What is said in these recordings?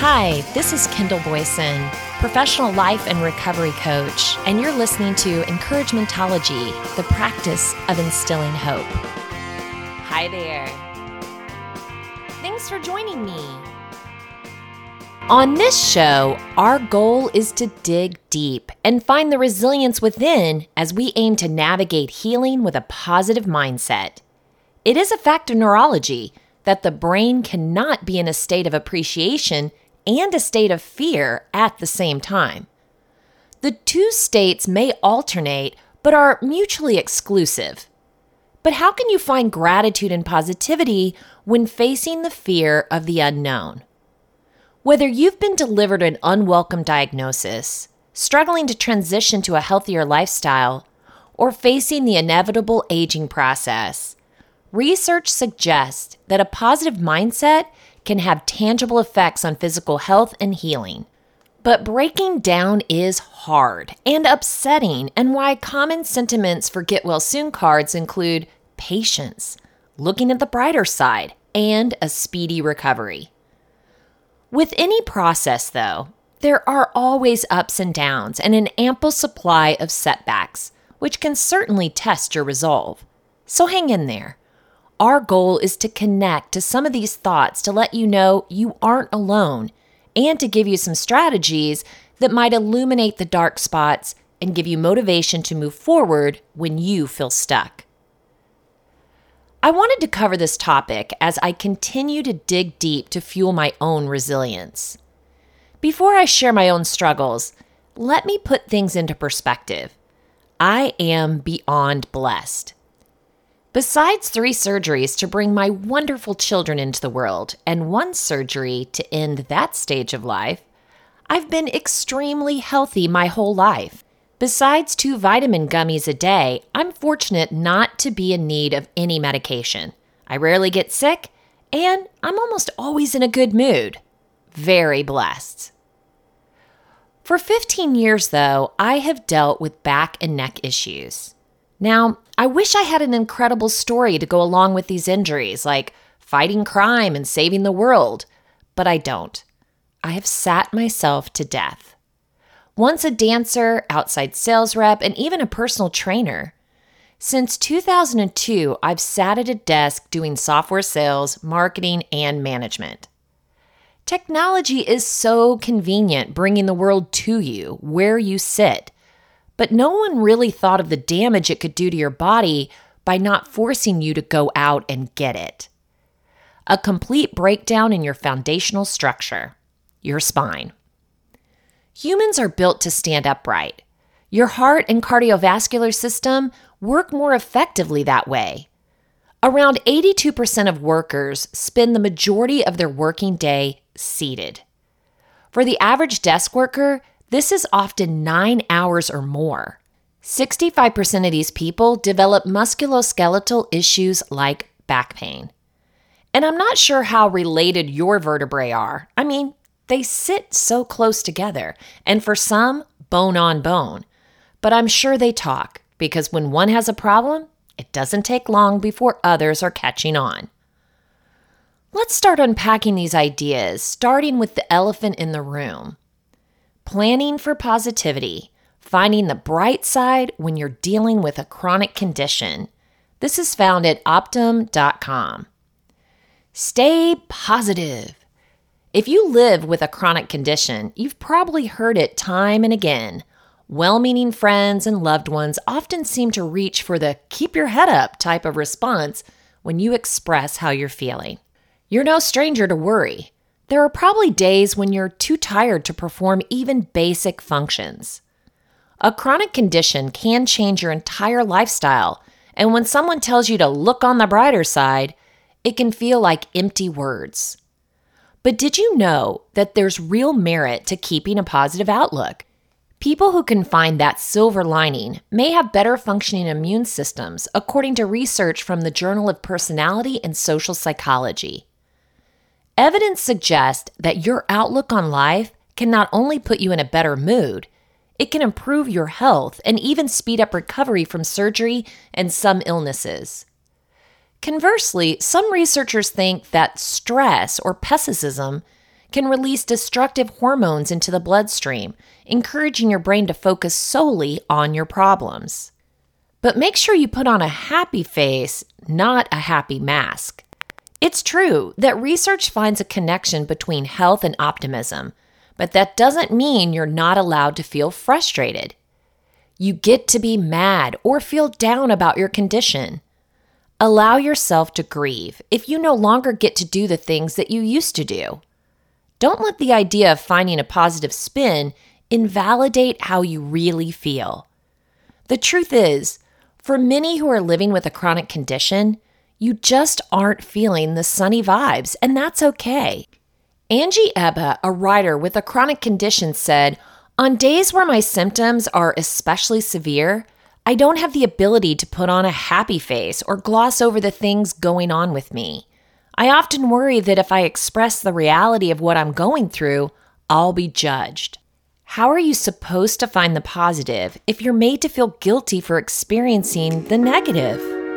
Hi, this is Kendall Boyson, professional life and recovery coach, and you're listening to Encouragementology, the practice of instilling hope. Hi there. Thanks for joining me. On this show, our goal is to dig deep and find the resilience within as we aim to navigate healing with a positive mindset. It is a fact of neurology that the brain cannot be in a state of appreciation and a state of fear at the same time. The two states may alternate, but are mutually exclusive. But how can you find gratitude and positivity when facing the fear of the unknown? Whether you've been delivered an unwelcome diagnosis, struggling to transition to a healthier lifestyle, or facing the inevitable aging process, Research suggests that a positive mindset can have tangible effects on physical health and healing. But breaking down is hard and upsetting, and why common sentiments for get well soon cards include patience, looking at the brighter side, and a speedy recovery. With any process, though, there are always ups and downs and an ample supply of setbacks, which can certainly test your resolve. So hang in there. Our goal is to connect to some of these thoughts to let you know you aren't alone and to give you some strategies that might illuminate the dark spots and give you motivation to move forward when you feel stuck. I wanted to cover this topic as I continue to dig deep to fuel my own resilience. Before I share my own struggles, let me put things into perspective. I am beyond blessed. Besides three surgeries to bring my wonderful children into the world and one surgery to end that stage of life, I've been extremely healthy my whole life. Besides two vitamin gummies a day, I'm fortunate not to be in need of any medication. I rarely get sick, and I'm almost always in a good mood. Very blessed. For 15 years, though, I have dealt with back and neck issues. Now, I wish I had an incredible story to go along with these injuries, like fighting crime and saving the world, but I don't. I have sat myself to death. Once a dancer, outside sales rep, and even a personal trainer. Since 2002, I've sat at a desk doing software sales, marketing, and management. Technology is so convenient bringing the world to you where you sit but no one really thought of the damage it could do to your body by not forcing you to go out and get it. A complete breakdown in your foundational structure, your spine. Humans are built to stand upright. Your heart and cardiovascular system work more effectively that way. Around 82% of workers spend the majority of their working day seated. For the average desk worker, this is often nine hours or more. 65% of these people develop musculoskeletal issues like back pain. And I'm not sure how related your vertebrae are. I mean, they sit so close together, and for some, bone on bone. But I'm sure they talk because when one has a problem, it doesn't take long before others are catching on. Let's start unpacking these ideas, starting with the elephant in the room planning for positivity, finding the bright side when you're dealing with a chronic condition. This is found at optum.com. Stay positive. If you live with a chronic condition, you've probably heard it time and again. Well meaning friends and loved ones often seem to reach for the keep your head up type of response when you express how you're feeling. You're no stranger to worry. There are probably days when you're too tired to perform even basic functions. A chronic condition can change your entire lifestyle, and when someone tells you to look on the brighter side, it can feel like empty words. But did you know that there's real merit to keeping a positive outlook? People who can find that silver lining may have better functioning immune systems, according to research from the Journal of Personality and Social Psychology. Evidence suggests that your outlook on life can not only put you in a better mood, it can improve your health and even speed up recovery from surgery and some illnesses. Conversely, some researchers think that stress or pessimism can release destructive hormones into the bloodstream, encouraging your brain to focus solely on your problems. But make sure you put on a happy face, not a happy mask. It's true that research finds a connection between health and optimism, but that doesn't mean you're not allowed to feel frustrated. You get to be mad or feel down about your condition. Allow yourself to grieve if you no longer get to do the things that you used to do. Don't let the idea of finding a positive spin invalidate how you really feel. The truth is, for many who are living with a chronic condition, you just aren't feeling the sunny vibes, and that's okay. Angie Ebba, a writer with a chronic condition, said, On days where my symptoms are especially severe, I don't have the ability to put on a happy face or gloss over the things going on with me. I often worry that if I express the reality of what I'm going through, I'll be judged. How are you supposed to find the positive if you're made to feel guilty for experiencing the negative?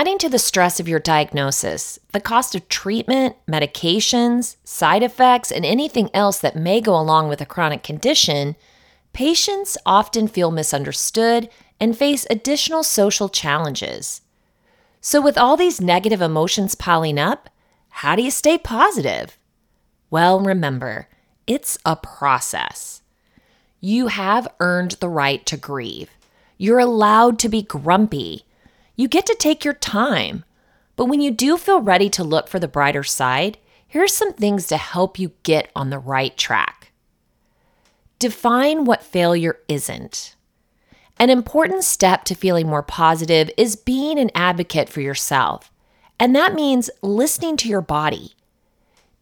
Adding to the stress of your diagnosis, the cost of treatment, medications, side effects, and anything else that may go along with a chronic condition, patients often feel misunderstood and face additional social challenges. So, with all these negative emotions piling up, how do you stay positive? Well, remember, it's a process. You have earned the right to grieve. You're allowed to be grumpy. You get to take your time. But when you do feel ready to look for the brighter side, here's some things to help you get on the right track. Define what failure isn't. An important step to feeling more positive is being an advocate for yourself. And that means listening to your body.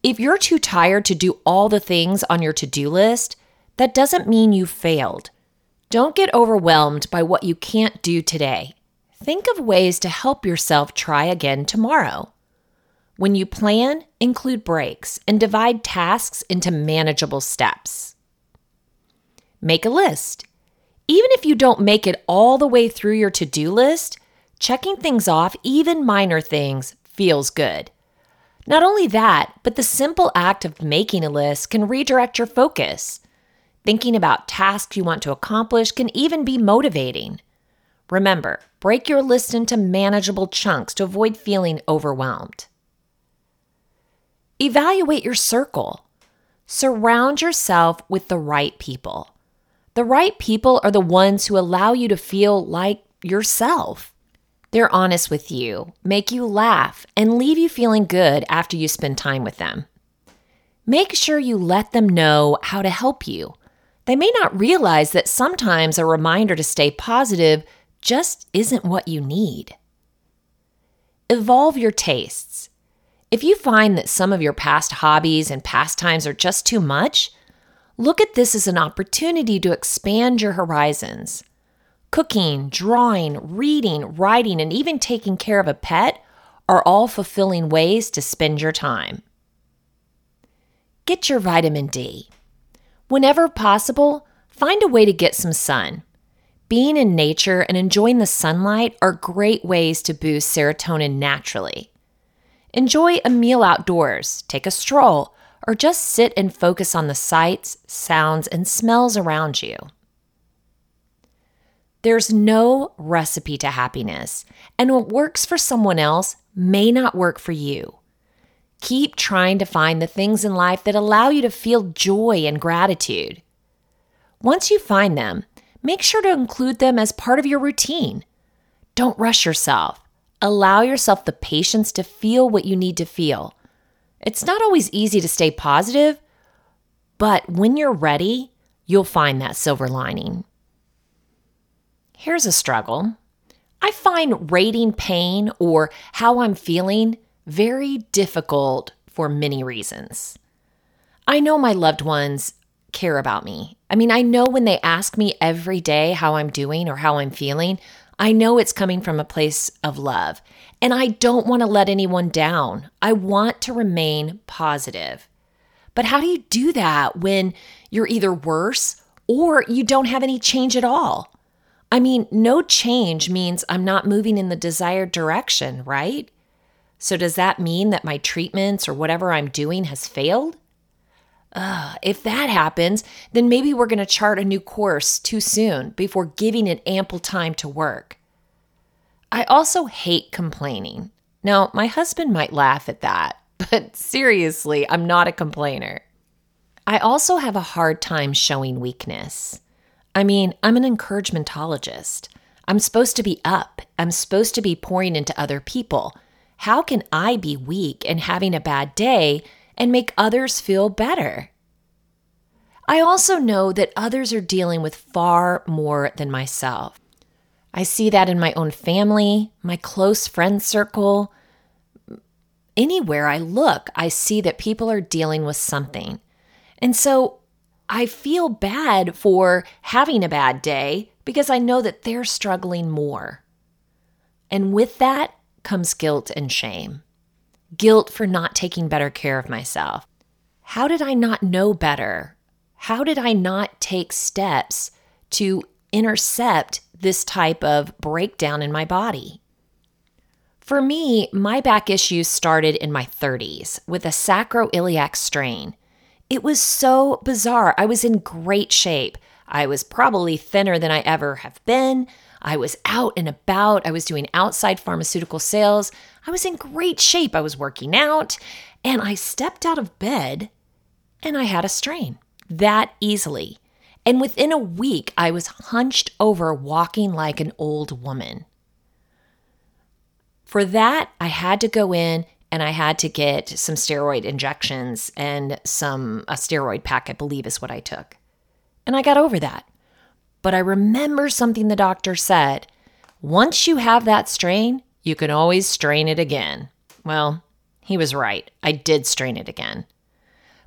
If you're too tired to do all the things on your to do list, that doesn't mean you failed. Don't get overwhelmed by what you can't do today. Think of ways to help yourself try again tomorrow. When you plan, include breaks and divide tasks into manageable steps. Make a list. Even if you don't make it all the way through your to do list, checking things off, even minor things, feels good. Not only that, but the simple act of making a list can redirect your focus. Thinking about tasks you want to accomplish can even be motivating. Remember, break your list into manageable chunks to avoid feeling overwhelmed. Evaluate your circle. Surround yourself with the right people. The right people are the ones who allow you to feel like yourself. They're honest with you, make you laugh, and leave you feeling good after you spend time with them. Make sure you let them know how to help you. They may not realize that sometimes a reminder to stay positive just isn't what you need. Evolve your tastes. If you find that some of your past hobbies and pastimes are just too much, Look at this as an opportunity to expand your horizons. Cooking, drawing, reading, writing, and even taking care of a pet are all fulfilling ways to spend your time. Get your vitamin D. Whenever possible, find a way to get some sun. Being in nature and enjoying the sunlight are great ways to boost serotonin naturally. Enjoy a meal outdoors, take a stroll, or just sit and focus on the sights, sounds, and smells around you. There's no recipe to happiness, and what works for someone else may not work for you. Keep trying to find the things in life that allow you to feel joy and gratitude. Once you find them, make sure to include them as part of your routine. Don't rush yourself. Allow yourself the patience to feel what you need to feel it's not always easy to stay positive, but when you're ready, you'll find that silver lining. Here's a struggle. I find rating pain or how I'm feeling very difficult for many reasons. I know my loved ones care about me. I mean, I know when they ask me every day how I'm doing or how I'm feeling, I know it's coming from a place of love. And I don't want to let anyone down. I want to remain positive. But how do you do that when you're either worse or you don't have any change at all? I mean, no change means I'm not moving in the desired direction, right? So, does that mean that my treatments or whatever I'm doing has failed? If that happens, then maybe we're going to chart a new course too soon before giving it ample time to work. I also hate complaining. Now, my husband might laugh at that, but seriously, I'm not a complainer. I also have a hard time showing weakness. I mean, I'm an encouragementologist. I'm supposed to be up. I'm supposed to be pouring into other people. How can I be weak and having a bad day and make others feel better? I also know that others are dealing with far more than myself. I see that in my own family, my close friend circle. Anywhere I look, I see that people are dealing with something. And so I feel bad for having a bad day because I know that they're struggling more. And with that comes guilt and shame guilt for not taking better care of myself. How did I not know better? How did I not take steps to intercept this type of breakdown in my body? For me, my back issues started in my 30s with a sacroiliac strain. It was so bizarre. I was in great shape. I was probably thinner than I ever have been. I was out and about. I was doing outside pharmaceutical sales. I was in great shape. I was working out. And I stepped out of bed and I had a strain that easily. And within a week, I was hunched over, walking like an old woman. For that, I had to go in and I had to get some steroid injections and some a steroid pack, I believe is what I took. And I got over that. But I remember something the doctor said. Once you have that strain, you can always strain it again. Well, he was right. I did strain it again.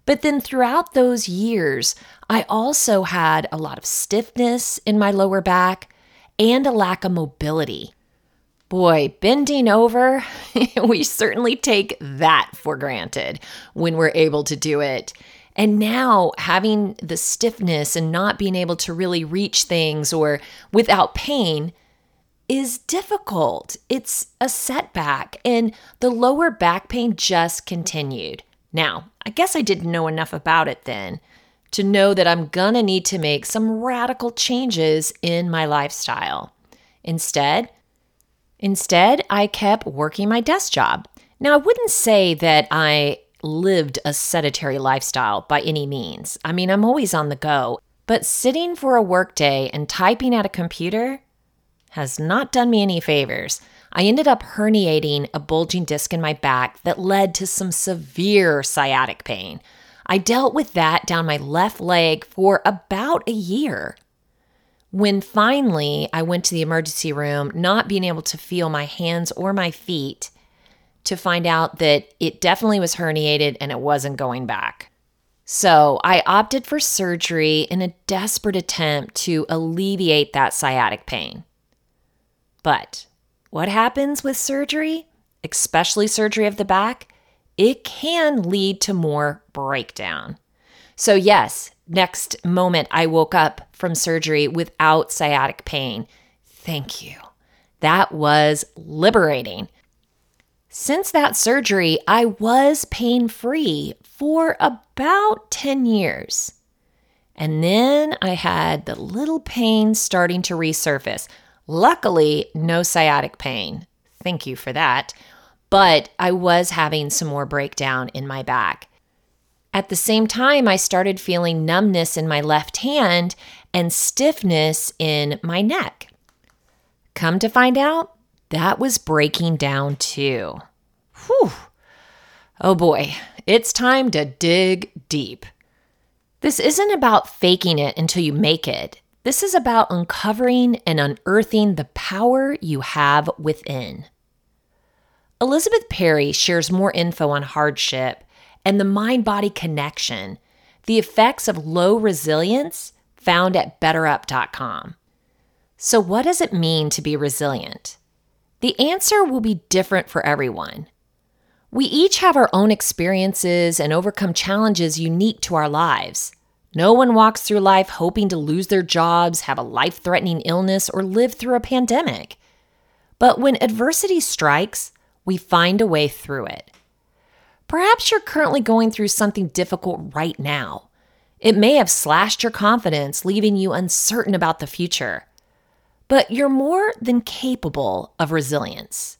But then throughout those years, I also had a lot of stiffness in my lower back and a lack of mobility. Boy, bending over, we certainly take that for granted when we're able to do it. And now having the stiffness and not being able to really reach things or without pain is difficult. It's a setback, and the lower back pain just continued. Now, I guess I didn't know enough about it then to know that I'm gonna need to make some radical changes in my lifestyle. Instead, Instead, I kept working my desk job. Now, I wouldn't say that I lived a sedentary lifestyle by any means. I mean, I'm always on the go, but sitting for a workday and typing at a computer has not done me any favors. I ended up herniating a bulging disc in my back that led to some severe sciatic pain. I dealt with that down my left leg for about a year. When finally I went to the emergency room, not being able to feel my hands or my feet, to find out that it definitely was herniated and it wasn't going back. So I opted for surgery in a desperate attempt to alleviate that sciatic pain. But what happens with surgery, especially surgery of the back? It can lead to more breakdown. So, yes, next moment I woke up from surgery without sciatic pain. Thank you. That was liberating. Since that surgery, I was pain free for about 10 years. And then I had the little pain starting to resurface. Luckily, no sciatic pain. Thank you for that. But I was having some more breakdown in my back. At the same time, I started feeling numbness in my left hand and stiffness in my neck. Come to find out, that was breaking down too. Whew. Oh boy, it's time to dig deep. This isn't about faking it until you make it. This is about uncovering and unearthing the power you have within. Elizabeth Perry shares more info on hardship and the mind body connection, the effects of low resilience found at betterup.com. So, what does it mean to be resilient? The answer will be different for everyone. We each have our own experiences and overcome challenges unique to our lives. No one walks through life hoping to lose their jobs, have a life threatening illness, or live through a pandemic. But when adversity strikes, we find a way through it. Perhaps you're currently going through something difficult right now. It may have slashed your confidence, leaving you uncertain about the future. But you're more than capable of resilience.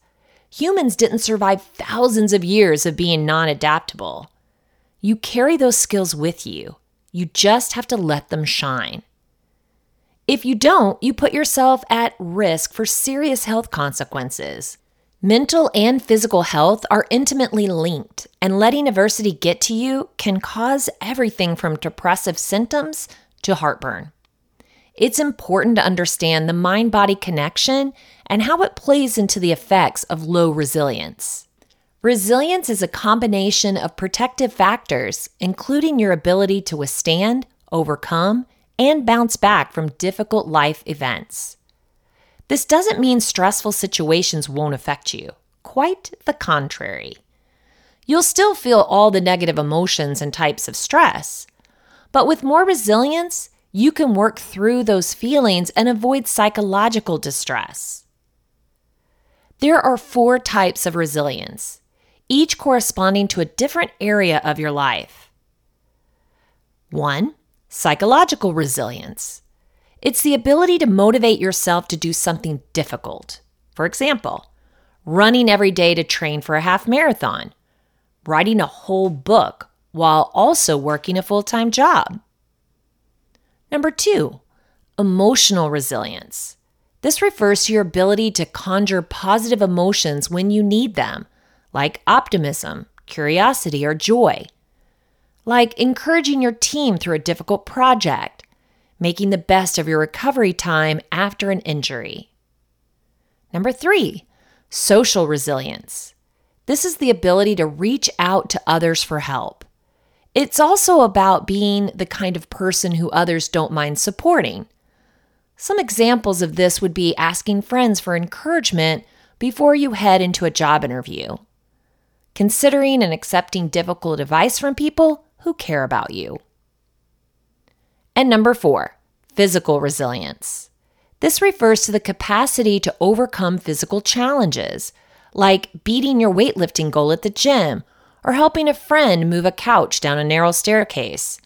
Humans didn't survive thousands of years of being non adaptable. You carry those skills with you. You just have to let them shine. If you don't, you put yourself at risk for serious health consequences. Mental and physical health are intimately linked, and letting adversity get to you can cause everything from depressive symptoms to heartburn. It's important to understand the mind body connection and how it plays into the effects of low resilience. Resilience is a combination of protective factors, including your ability to withstand, overcome, and bounce back from difficult life events. This doesn't mean stressful situations won't affect you. Quite the contrary. You'll still feel all the negative emotions and types of stress. But with more resilience, you can work through those feelings and avoid psychological distress. There are four types of resilience, each corresponding to a different area of your life. One, psychological resilience. It's the ability to motivate yourself to do something difficult. For example, running every day to train for a half marathon, writing a whole book while also working a full time job. Number two, emotional resilience. This refers to your ability to conjure positive emotions when you need them, like optimism, curiosity, or joy. Like encouraging your team through a difficult project, making the best of your recovery time after an injury. Number three, social resilience. This is the ability to reach out to others for help. It's also about being the kind of person who others don't mind supporting. Some examples of this would be asking friends for encouragement before you head into a job interview, considering and accepting difficult advice from people who care about you. And number four, physical resilience. This refers to the capacity to overcome physical challenges, like beating your weightlifting goal at the gym or helping a friend move a couch down a narrow staircase.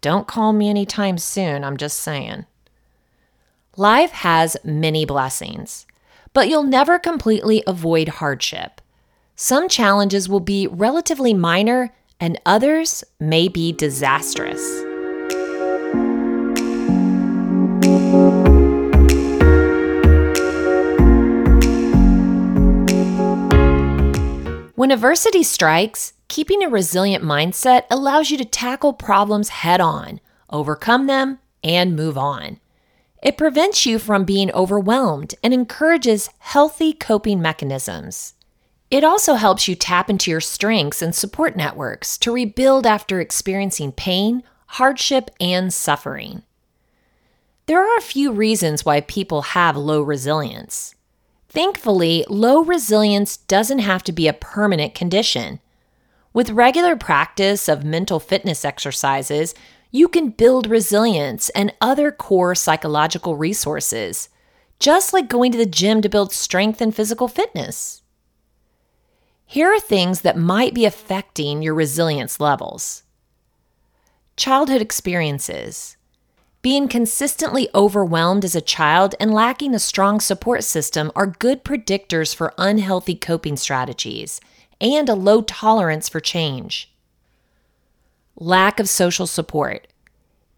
Don't call me anytime soon, I'm just saying. Life has many blessings, but you'll never completely avoid hardship. Some challenges will be relatively minor, and others may be disastrous. When adversity strikes, keeping a resilient mindset allows you to tackle problems head on, overcome them, and move on. It prevents you from being overwhelmed and encourages healthy coping mechanisms. It also helps you tap into your strengths and support networks to rebuild after experiencing pain, hardship, and suffering. There are a few reasons why people have low resilience. Thankfully, low resilience doesn't have to be a permanent condition. With regular practice of mental fitness exercises, you can build resilience and other core psychological resources, just like going to the gym to build strength and physical fitness. Here are things that might be affecting your resilience levels childhood experiences. Being consistently overwhelmed as a child and lacking a strong support system are good predictors for unhealthy coping strategies and a low tolerance for change. Lack of social support.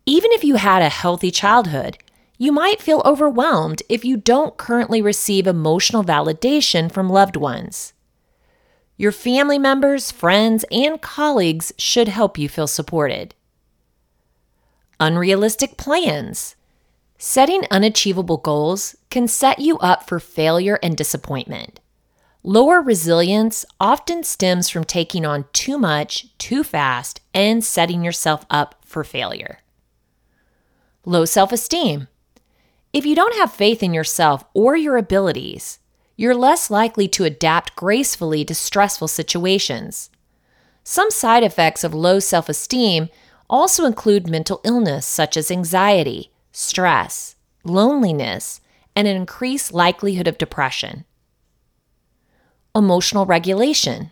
Even if you had a healthy childhood, you might feel overwhelmed if you don't currently receive emotional validation from loved ones. Your family members, friends, and colleagues should help you feel supported unrealistic plans. Setting unachievable goals can set you up for failure and disappointment. Lower resilience often stems from taking on too much, too fast, and setting yourself up for failure. Low self esteem. If you don't have faith in yourself or your abilities, you're less likely to adapt gracefully to stressful situations. Some side effects of low self esteem also include mental illness such as anxiety, stress, loneliness, and an increased likelihood of depression. Emotional regulation.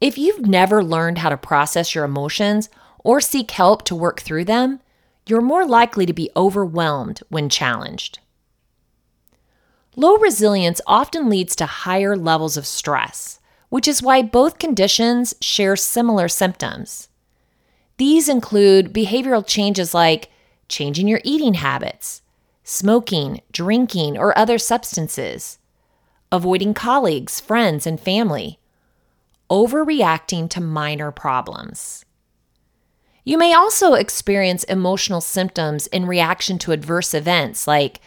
If you've never learned how to process your emotions or seek help to work through them, you're more likely to be overwhelmed when challenged. Low resilience often leads to higher levels of stress, which is why both conditions share similar symptoms. These include behavioral changes like changing your eating habits, smoking, drinking, or other substances, avoiding colleagues, friends, and family, overreacting to minor problems. You may also experience emotional symptoms in reaction to adverse events like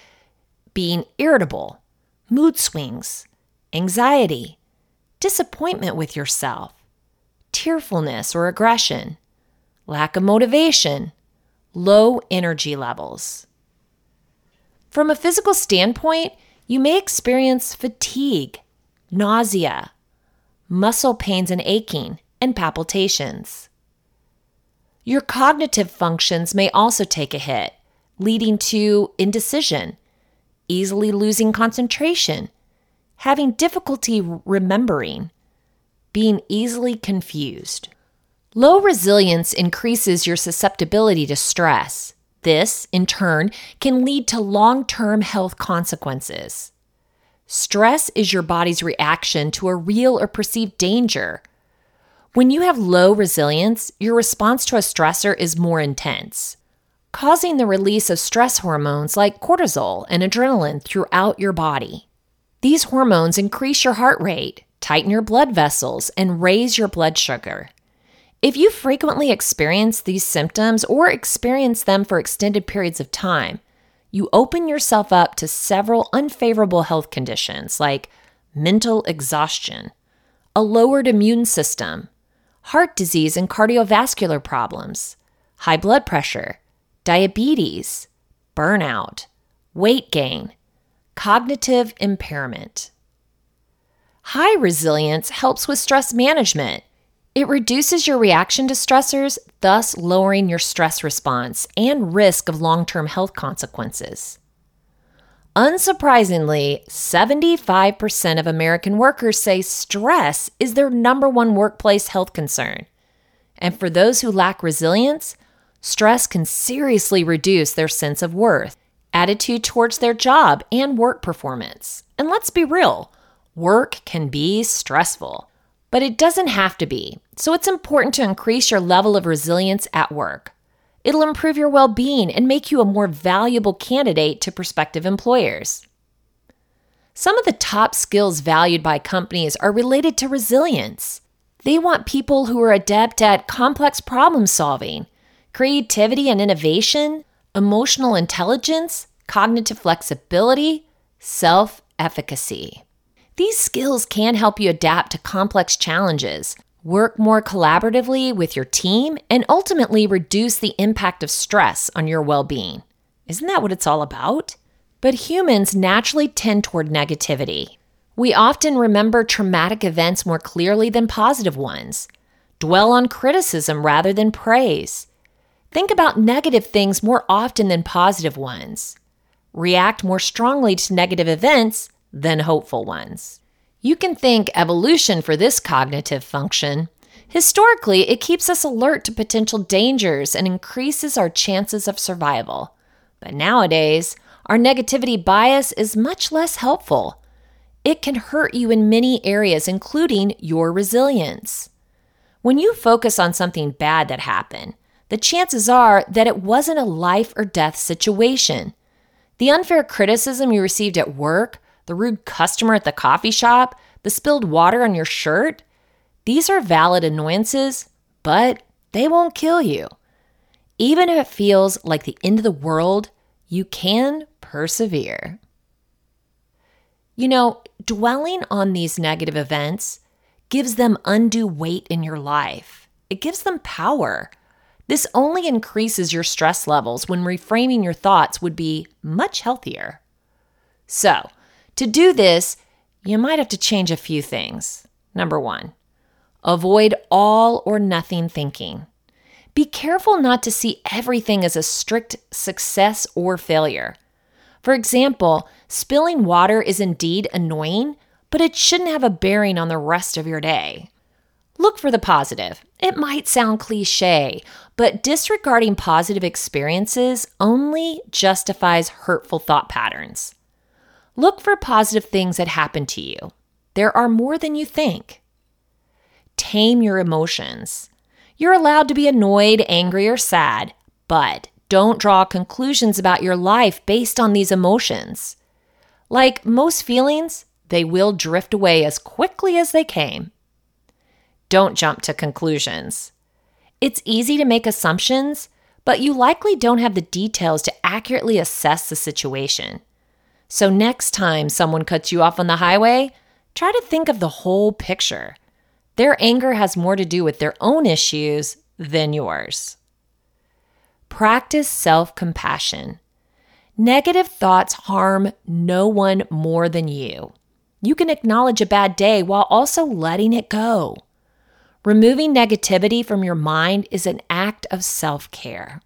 being irritable, mood swings, anxiety, disappointment with yourself, tearfulness or aggression, lack of motivation, low energy levels. From a physical standpoint, you may experience fatigue, nausea, muscle pains and aching, and palpitations. Your cognitive functions may also take a hit, leading to indecision, easily losing concentration, having difficulty remembering, being easily confused. Low resilience increases your susceptibility to stress. This, in turn, can lead to long term health consequences. Stress is your body's reaction to a real or perceived danger when you have low resilience, your response to a stressor is more intense, causing the release of stress hormones like cortisol and adrenaline throughout your body. These hormones increase your heart rate, tighten your blood vessels, and raise your blood sugar. If you frequently experience these symptoms or experience them for extended periods of time, you open yourself up to several unfavorable health conditions like mental exhaustion, a lowered immune system, heart disease and cardiovascular problems, high blood pressure, diabetes, burnout, weight gain, cognitive impairment. High resilience helps with stress management. It reduces your reaction to stressors, thus lowering your stress response and risk of long term health consequences. Unsurprisingly, 75% of American workers say stress is their number one workplace health concern. And for those who lack resilience, stress can seriously reduce their sense of worth, attitude towards their job, and work performance. And let's be real work can be stressful, but it doesn't have to be. So it's important to increase your level of resilience at work. It'll improve your well being and make you a more valuable candidate to prospective employers. Some of the top skills valued by companies are related to resilience. They want people who are adept at complex problem solving, creativity and innovation, emotional intelligence, cognitive flexibility, self efficacy. These skills can help you adapt to complex challenges, work more collaboratively with your team, and ultimately reduce the impact of stress on your well being. Isn't that what it's all about? But humans naturally tend toward negativity. We often remember traumatic events more clearly than positive ones, dwell on criticism rather than praise, think about negative things more often than positive ones, react more strongly to negative events than hopeful ones. You can thank evolution for this cognitive function. Historically, it keeps us alert to potential dangers and increases our chances of survival. But nowadays, our negativity bias is much less helpful. It can hurt you in many areas, including your resilience. When you focus on something bad that happened, the chances are that it wasn't a life or death situation. The unfair criticism you received at work the rude customer at the coffee shop, the spilled water on your shirt. These are valid annoyances, but they won't kill you. Even if it feels like the end of the world, you can persevere. You know, dwelling on these negative events gives them undue weight in your life. It gives them power. This only increases your stress levels when reframing your thoughts would be much healthier. So, to do this, you might have to change a few things. Number one, avoid all or nothing thinking. Be careful not to see everything as a strict success or failure. For example, spilling water is indeed annoying, but it shouldn't have a bearing on the rest of your day. Look for the positive. It might sound cliche, but disregarding positive experiences only justifies hurtful thought patterns. Look for positive things that happen to you. There are more than you think. Tame your emotions. You're allowed to be annoyed, angry, or sad, but don't draw conclusions about your life based on these emotions. Like most feelings, they will drift away as quickly as they came. Don't jump to conclusions. It's easy to make assumptions, but you likely don't have the details to accurately assess the situation. So, next time someone cuts you off on the highway, try to think of the whole picture. Their anger has more to do with their own issues than yours. Practice self compassion. Negative thoughts harm no one more than you. You can acknowledge a bad day while also letting it go. Removing negativity from your mind is an act of self care.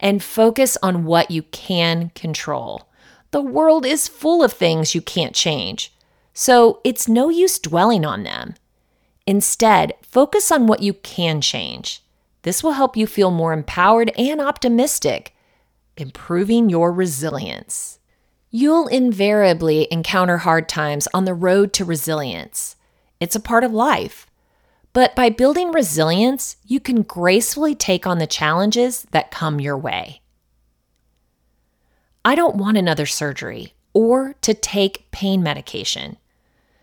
And focus on what you can control. The world is full of things you can't change, so it's no use dwelling on them. Instead, focus on what you can change. This will help you feel more empowered and optimistic, improving your resilience. You'll invariably encounter hard times on the road to resilience. It's a part of life. But by building resilience, you can gracefully take on the challenges that come your way. I don't want another surgery or to take pain medication.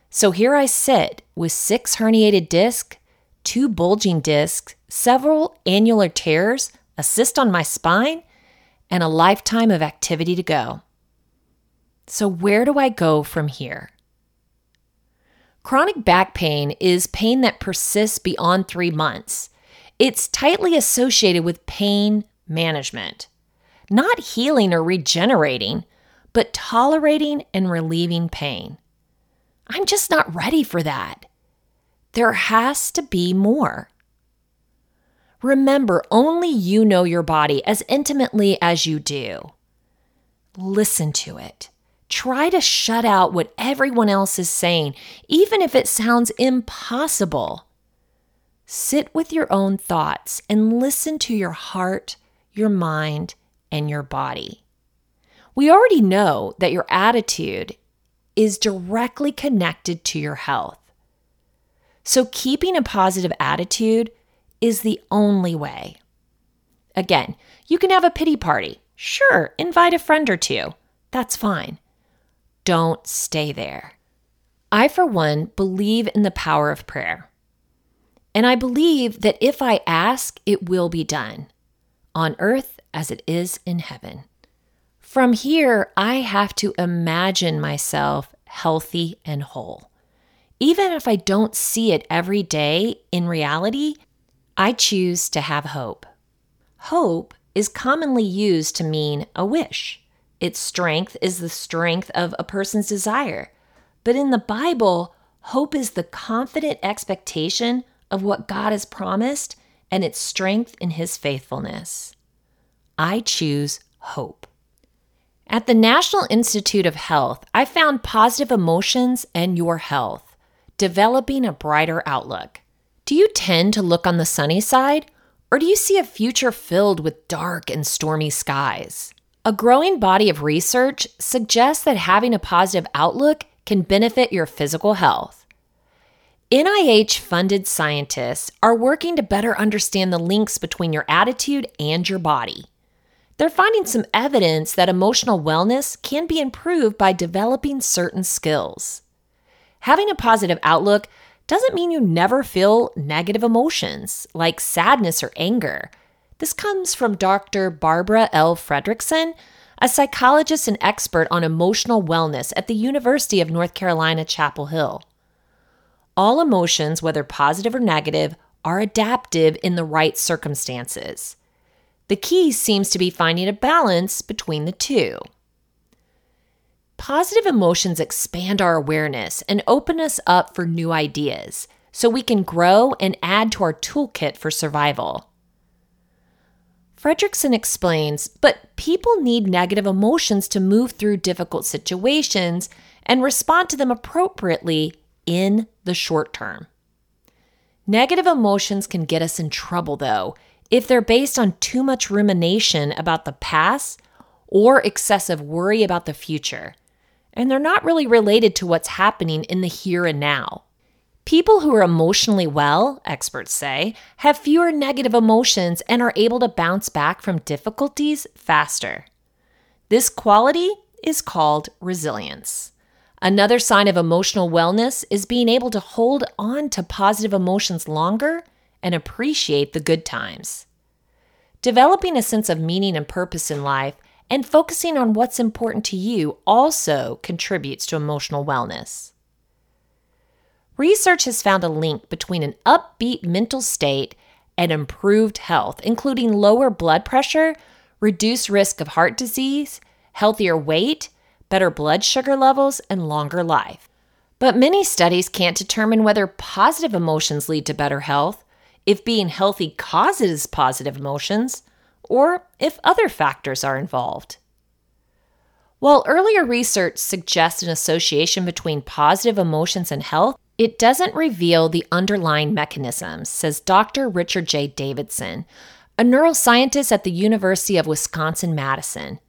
So here I sit with six herniated discs, two bulging discs, several annular tears, a cyst on my spine, and a lifetime of activity to go. So, where do I go from here? Chronic back pain is pain that persists beyond three months. It's tightly associated with pain management, not healing or regenerating, but tolerating and relieving pain. I'm just not ready for that. There has to be more. Remember, only you know your body as intimately as you do. Listen to it. Try to shut out what everyone else is saying, even if it sounds impossible. Sit with your own thoughts and listen to your heart, your mind, and your body. We already know that your attitude is directly connected to your health. So, keeping a positive attitude is the only way. Again, you can have a pity party. Sure, invite a friend or two. That's fine don't stay there. I, for one, believe in the power of prayer. And I believe that if I ask, it will be done, on earth as it is in heaven. From here, I have to imagine myself healthy and whole. Even if I don't see it every day in reality, I choose to have hope. Hope is commonly used to mean a wish. Its strength is the strength of a person's desire. But in the Bible, hope is the confident expectation of what God has promised and its strength in His faithfulness. I choose hope. At the National Institute of Health, I found positive emotions and your health, developing a brighter outlook. Do you tend to look on the sunny side, or do you see a future filled with dark and stormy skies? A growing body of research suggests that having a positive outlook can benefit your physical health. NIH funded scientists are working to better understand the links between your attitude and your body. They're finding some evidence that emotional wellness can be improved by developing certain skills. Having a positive outlook doesn't mean you never feel negative emotions like sadness or anger this comes from Dr. Barbara L. Fredrickson, a psychologist and expert on emotional wellness at the University of North Carolina, Chapel Hill. All emotions, whether positive or negative, are adaptive in the right circumstances. The key seems to be finding a balance between the two. Positive emotions expand our awareness and open us up for new ideas so we can grow and add to our toolkit for survival. Fredrickson explains, but people need negative emotions to move through difficult situations and respond to them appropriately in the short term. Negative emotions can get us in trouble, though, if they're based on too much rumination about the past or excessive worry about the future, and they're not really related to what's happening in the here and now. People who are emotionally well, experts say, have fewer negative emotions and are able to bounce back from difficulties faster. This quality is called resilience. Another sign of emotional wellness is being able to hold on to positive emotions longer and appreciate the good times. Developing a sense of meaning and purpose in life and focusing on what's important to you also contributes to emotional wellness. Research has found a link between an upbeat mental state and improved health, including lower blood pressure, reduced risk of heart disease, healthier weight, better blood sugar levels, and longer life. But many studies can't determine whether positive emotions lead to better health, if being healthy causes positive emotions, or if other factors are involved. While earlier research suggests an association between positive emotions and health, it doesn't reveal the underlying mechanisms, says Dr. Richard J. Davidson, a neuroscientist at the University of Wisconsin Madison.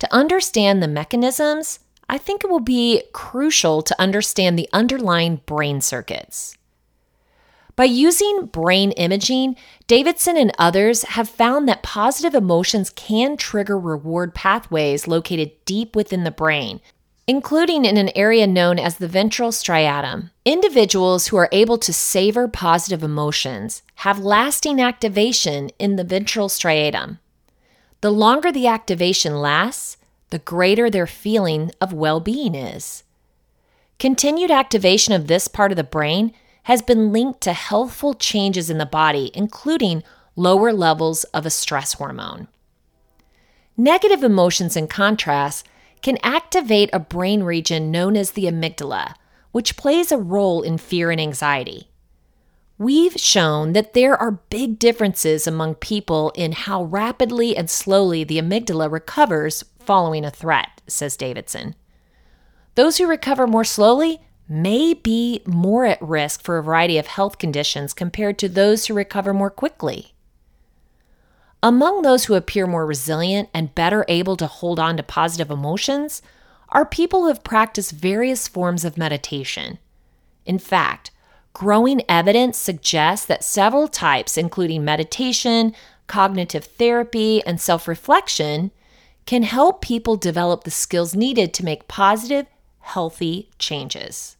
To understand the mechanisms, I think it will be crucial to understand the underlying brain circuits. By using brain imaging, Davidson and others have found that positive emotions can trigger reward pathways located deep within the brain, including in an area known as the ventral striatum. Individuals who are able to savor positive emotions have lasting activation in the ventral striatum. The longer the activation lasts, the greater their feeling of well being is. Continued activation of this part of the brain has been linked to healthful changes in the body, including lower levels of a stress hormone. Negative emotions, in contrast, can activate a brain region known as the amygdala, which plays a role in fear and anxiety. We've shown that there are big differences among people in how rapidly and slowly the amygdala recovers following a threat, says Davidson. Those who recover more slowly may be more at risk for a variety of health conditions compared to those who recover more quickly. Among those who appear more resilient and better able to hold on to positive emotions are people who have practiced various forms of meditation. In fact, growing evidence suggests that several types, including meditation, cognitive therapy, and self reflection, can help people develop the skills needed to make positive, healthy changes.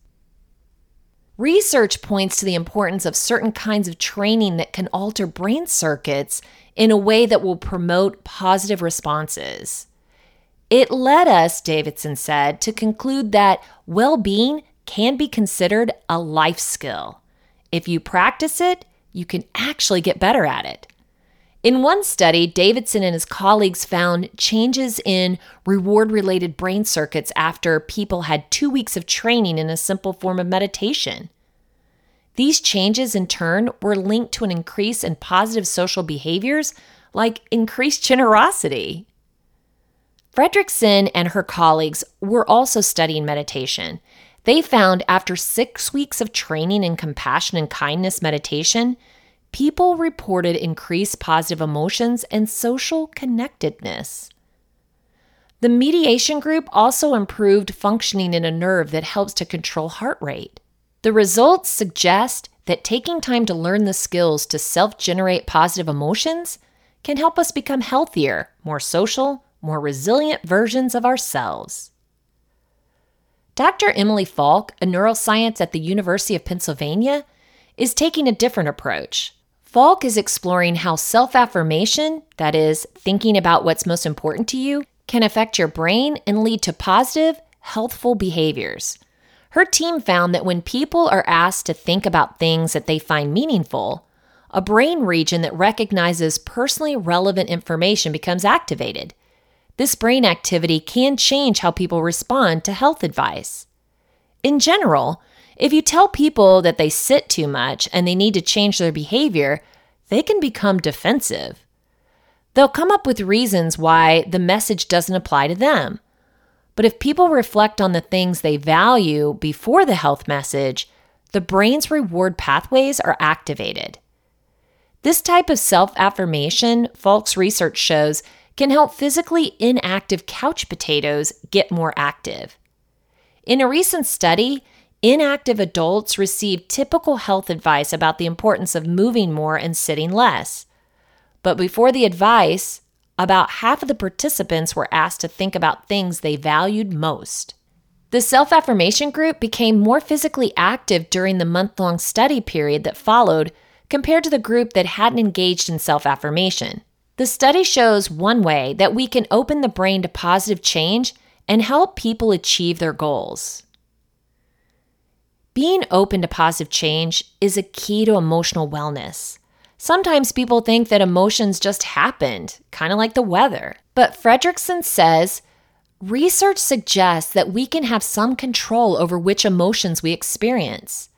Research points to the importance of certain kinds of training that can alter brain circuits in a way that will promote positive responses. It led us, Davidson said, to conclude that well being can be considered a life skill. If you practice it, you can actually get better at it. In one study, Davidson and his colleagues found changes in reward related brain circuits after people had two weeks of training in a simple form of meditation. These changes, in turn, were linked to an increase in positive social behaviors like increased generosity. Fredrickson and her colleagues were also studying meditation. They found after six weeks of training in compassion and kindness meditation, people reported increased positive emotions and social connectedness. The mediation group also improved functioning in a nerve that helps to control heart rate. The results suggest that taking time to learn the skills to self generate positive emotions can help us become healthier, more social, more resilient versions of ourselves. Dr. Emily Falk, a neuroscience at the University of Pennsylvania, is taking a different approach. Falk is exploring how self affirmation, that is, thinking about what's most important to you, can affect your brain and lead to positive, healthful behaviors. Her team found that when people are asked to think about things that they find meaningful, a brain region that recognizes personally relevant information becomes activated. This brain activity can change how people respond to health advice. In general, if you tell people that they sit too much and they need to change their behavior, they can become defensive. They'll come up with reasons why the message doesn't apply to them. But if people reflect on the things they value before the health message, the brain's reward pathways are activated. This type of self affirmation, Falk's research shows, can help physically inactive couch potatoes get more active. In a recent study, inactive adults received typical health advice about the importance of moving more and sitting less. But before the advice, about half of the participants were asked to think about things they valued most. The self affirmation group became more physically active during the month long study period that followed compared to the group that hadn't engaged in self affirmation. The study shows one way that we can open the brain to positive change and help people achieve their goals. Being open to positive change is a key to emotional wellness. Sometimes people think that emotions just happened, kind of like the weather. But Fredrickson says research suggests that we can have some control over which emotions we experience.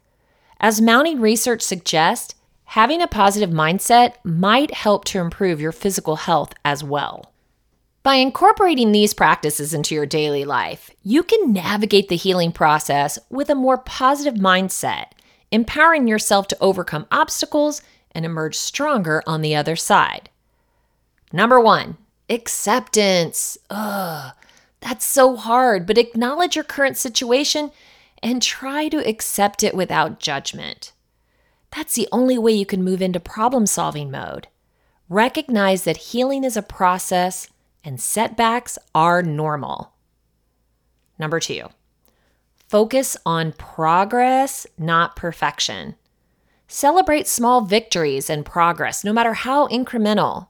As mounting research suggests, having a positive mindset might help to improve your physical health as well. By incorporating these practices into your daily life, you can navigate the healing process with a more positive mindset, empowering yourself to overcome obstacles and emerge stronger on the other side. Number one, acceptance. Ugh, that's so hard, but acknowledge your current situation and try to accept it without judgment. That's the only way you can move into problem solving mode. Recognize that healing is a process and setbacks are normal. Number two, focus on progress, not perfection. Celebrate small victories and progress, no matter how incremental.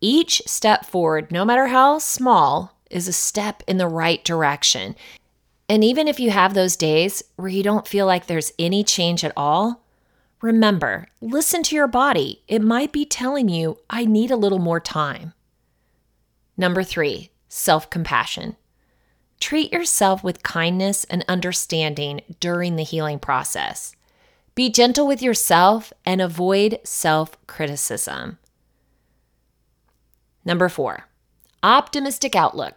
Each step forward, no matter how small, is a step in the right direction. And even if you have those days where you don't feel like there's any change at all, remember, listen to your body. It might be telling you, I need a little more time. Number three, self compassion. Treat yourself with kindness and understanding during the healing process. Be gentle with yourself and avoid self criticism. Number four, optimistic outlook.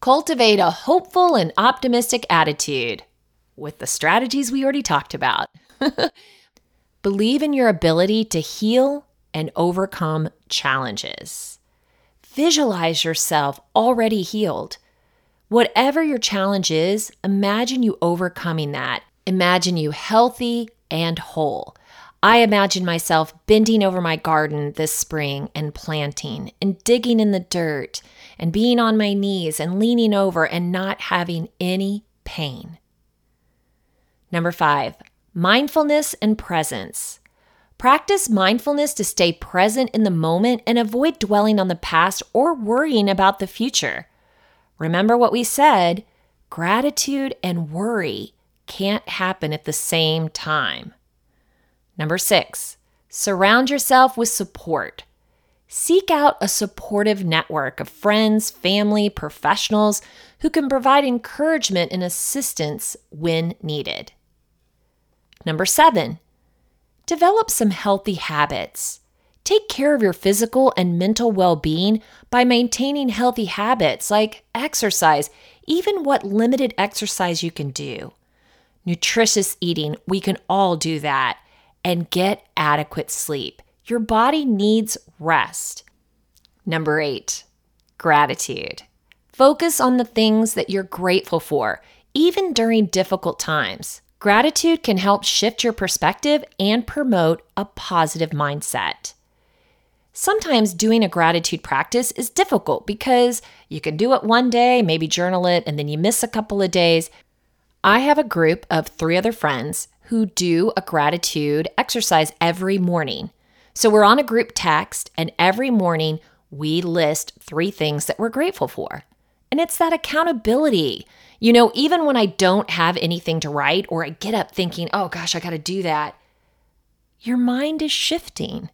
Cultivate a hopeful and optimistic attitude with the strategies we already talked about. Believe in your ability to heal and overcome challenges. Visualize yourself already healed. Whatever your challenge is, imagine you overcoming that. Imagine you healthy, and whole. I imagine myself bending over my garden this spring and planting and digging in the dirt and being on my knees and leaning over and not having any pain. Number five, mindfulness and presence. Practice mindfulness to stay present in the moment and avoid dwelling on the past or worrying about the future. Remember what we said gratitude and worry can't happen at the same time. Number six, surround yourself with support. Seek out a supportive network of friends, family, professionals who can provide encouragement and assistance when needed. Number seven, develop some healthy habits. Take care of your physical and mental well being by maintaining healthy habits like exercise, even what limited exercise you can do nutritious eating, we can all do that. And get adequate sleep. Your body needs rest. Number eight, gratitude. Focus on the things that you're grateful for, even during difficult times. Gratitude can help shift your perspective and promote a positive mindset. Sometimes doing a gratitude practice is difficult because you can do it one day, maybe journal it, and then you miss a couple of days. I have a group of three other friends who do a gratitude exercise every morning. So we're on a group text, and every morning we list three things that we're grateful for. And it's that accountability. You know, even when I don't have anything to write or I get up thinking, oh gosh, I got to do that, your mind is shifting.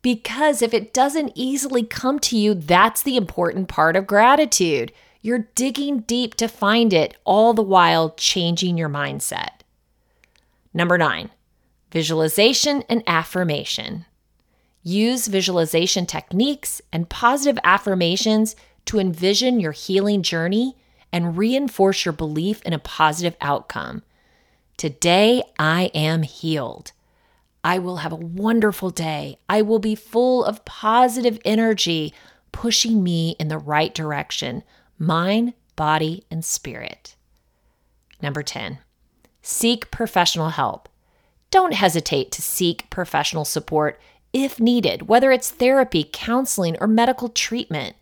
Because if it doesn't easily come to you, that's the important part of gratitude. You're digging deep to find it, all the while changing your mindset. Number nine, visualization and affirmation. Use visualization techniques and positive affirmations to envision your healing journey and reinforce your belief in a positive outcome. Today, I am healed. I will have a wonderful day. I will be full of positive energy, pushing me in the right direction mind, body, and spirit. Number 10, seek professional help. Don't hesitate to seek professional support if needed, whether it's therapy, counseling, or medical treatment.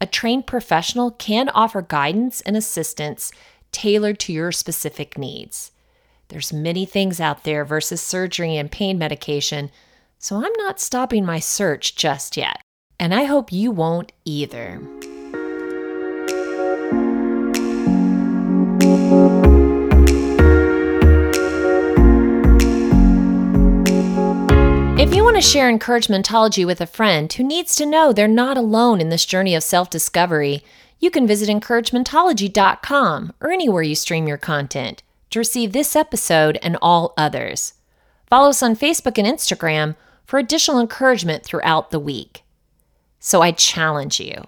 A trained professional can offer guidance and assistance tailored to your specific needs. There's many things out there versus surgery and pain medication, so I'm not stopping my search just yet. And I hope you won't either. If you want to share encouragementology with a friend who needs to know they're not alone in this journey of self discovery, you can visit encouragementology.com or anywhere you stream your content to receive this episode and all others. Follow us on Facebook and Instagram for additional encouragement throughout the week. So I challenge you.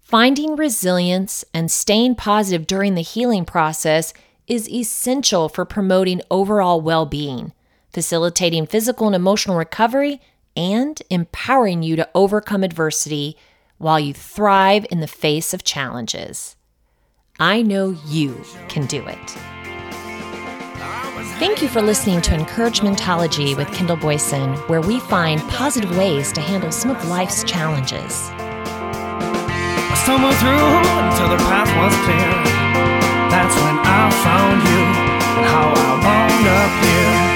Finding resilience and staying positive during the healing process is essential for promoting overall well being facilitating physical and emotional recovery, and empowering you to overcome adversity while you thrive in the face of challenges. I know you can do it. Thank you for listening to Encouragementology with Kendall Boyson, where we find positive ways to handle some of life's challenges. I through until the path was clear. That's when I found you and how I wound up here.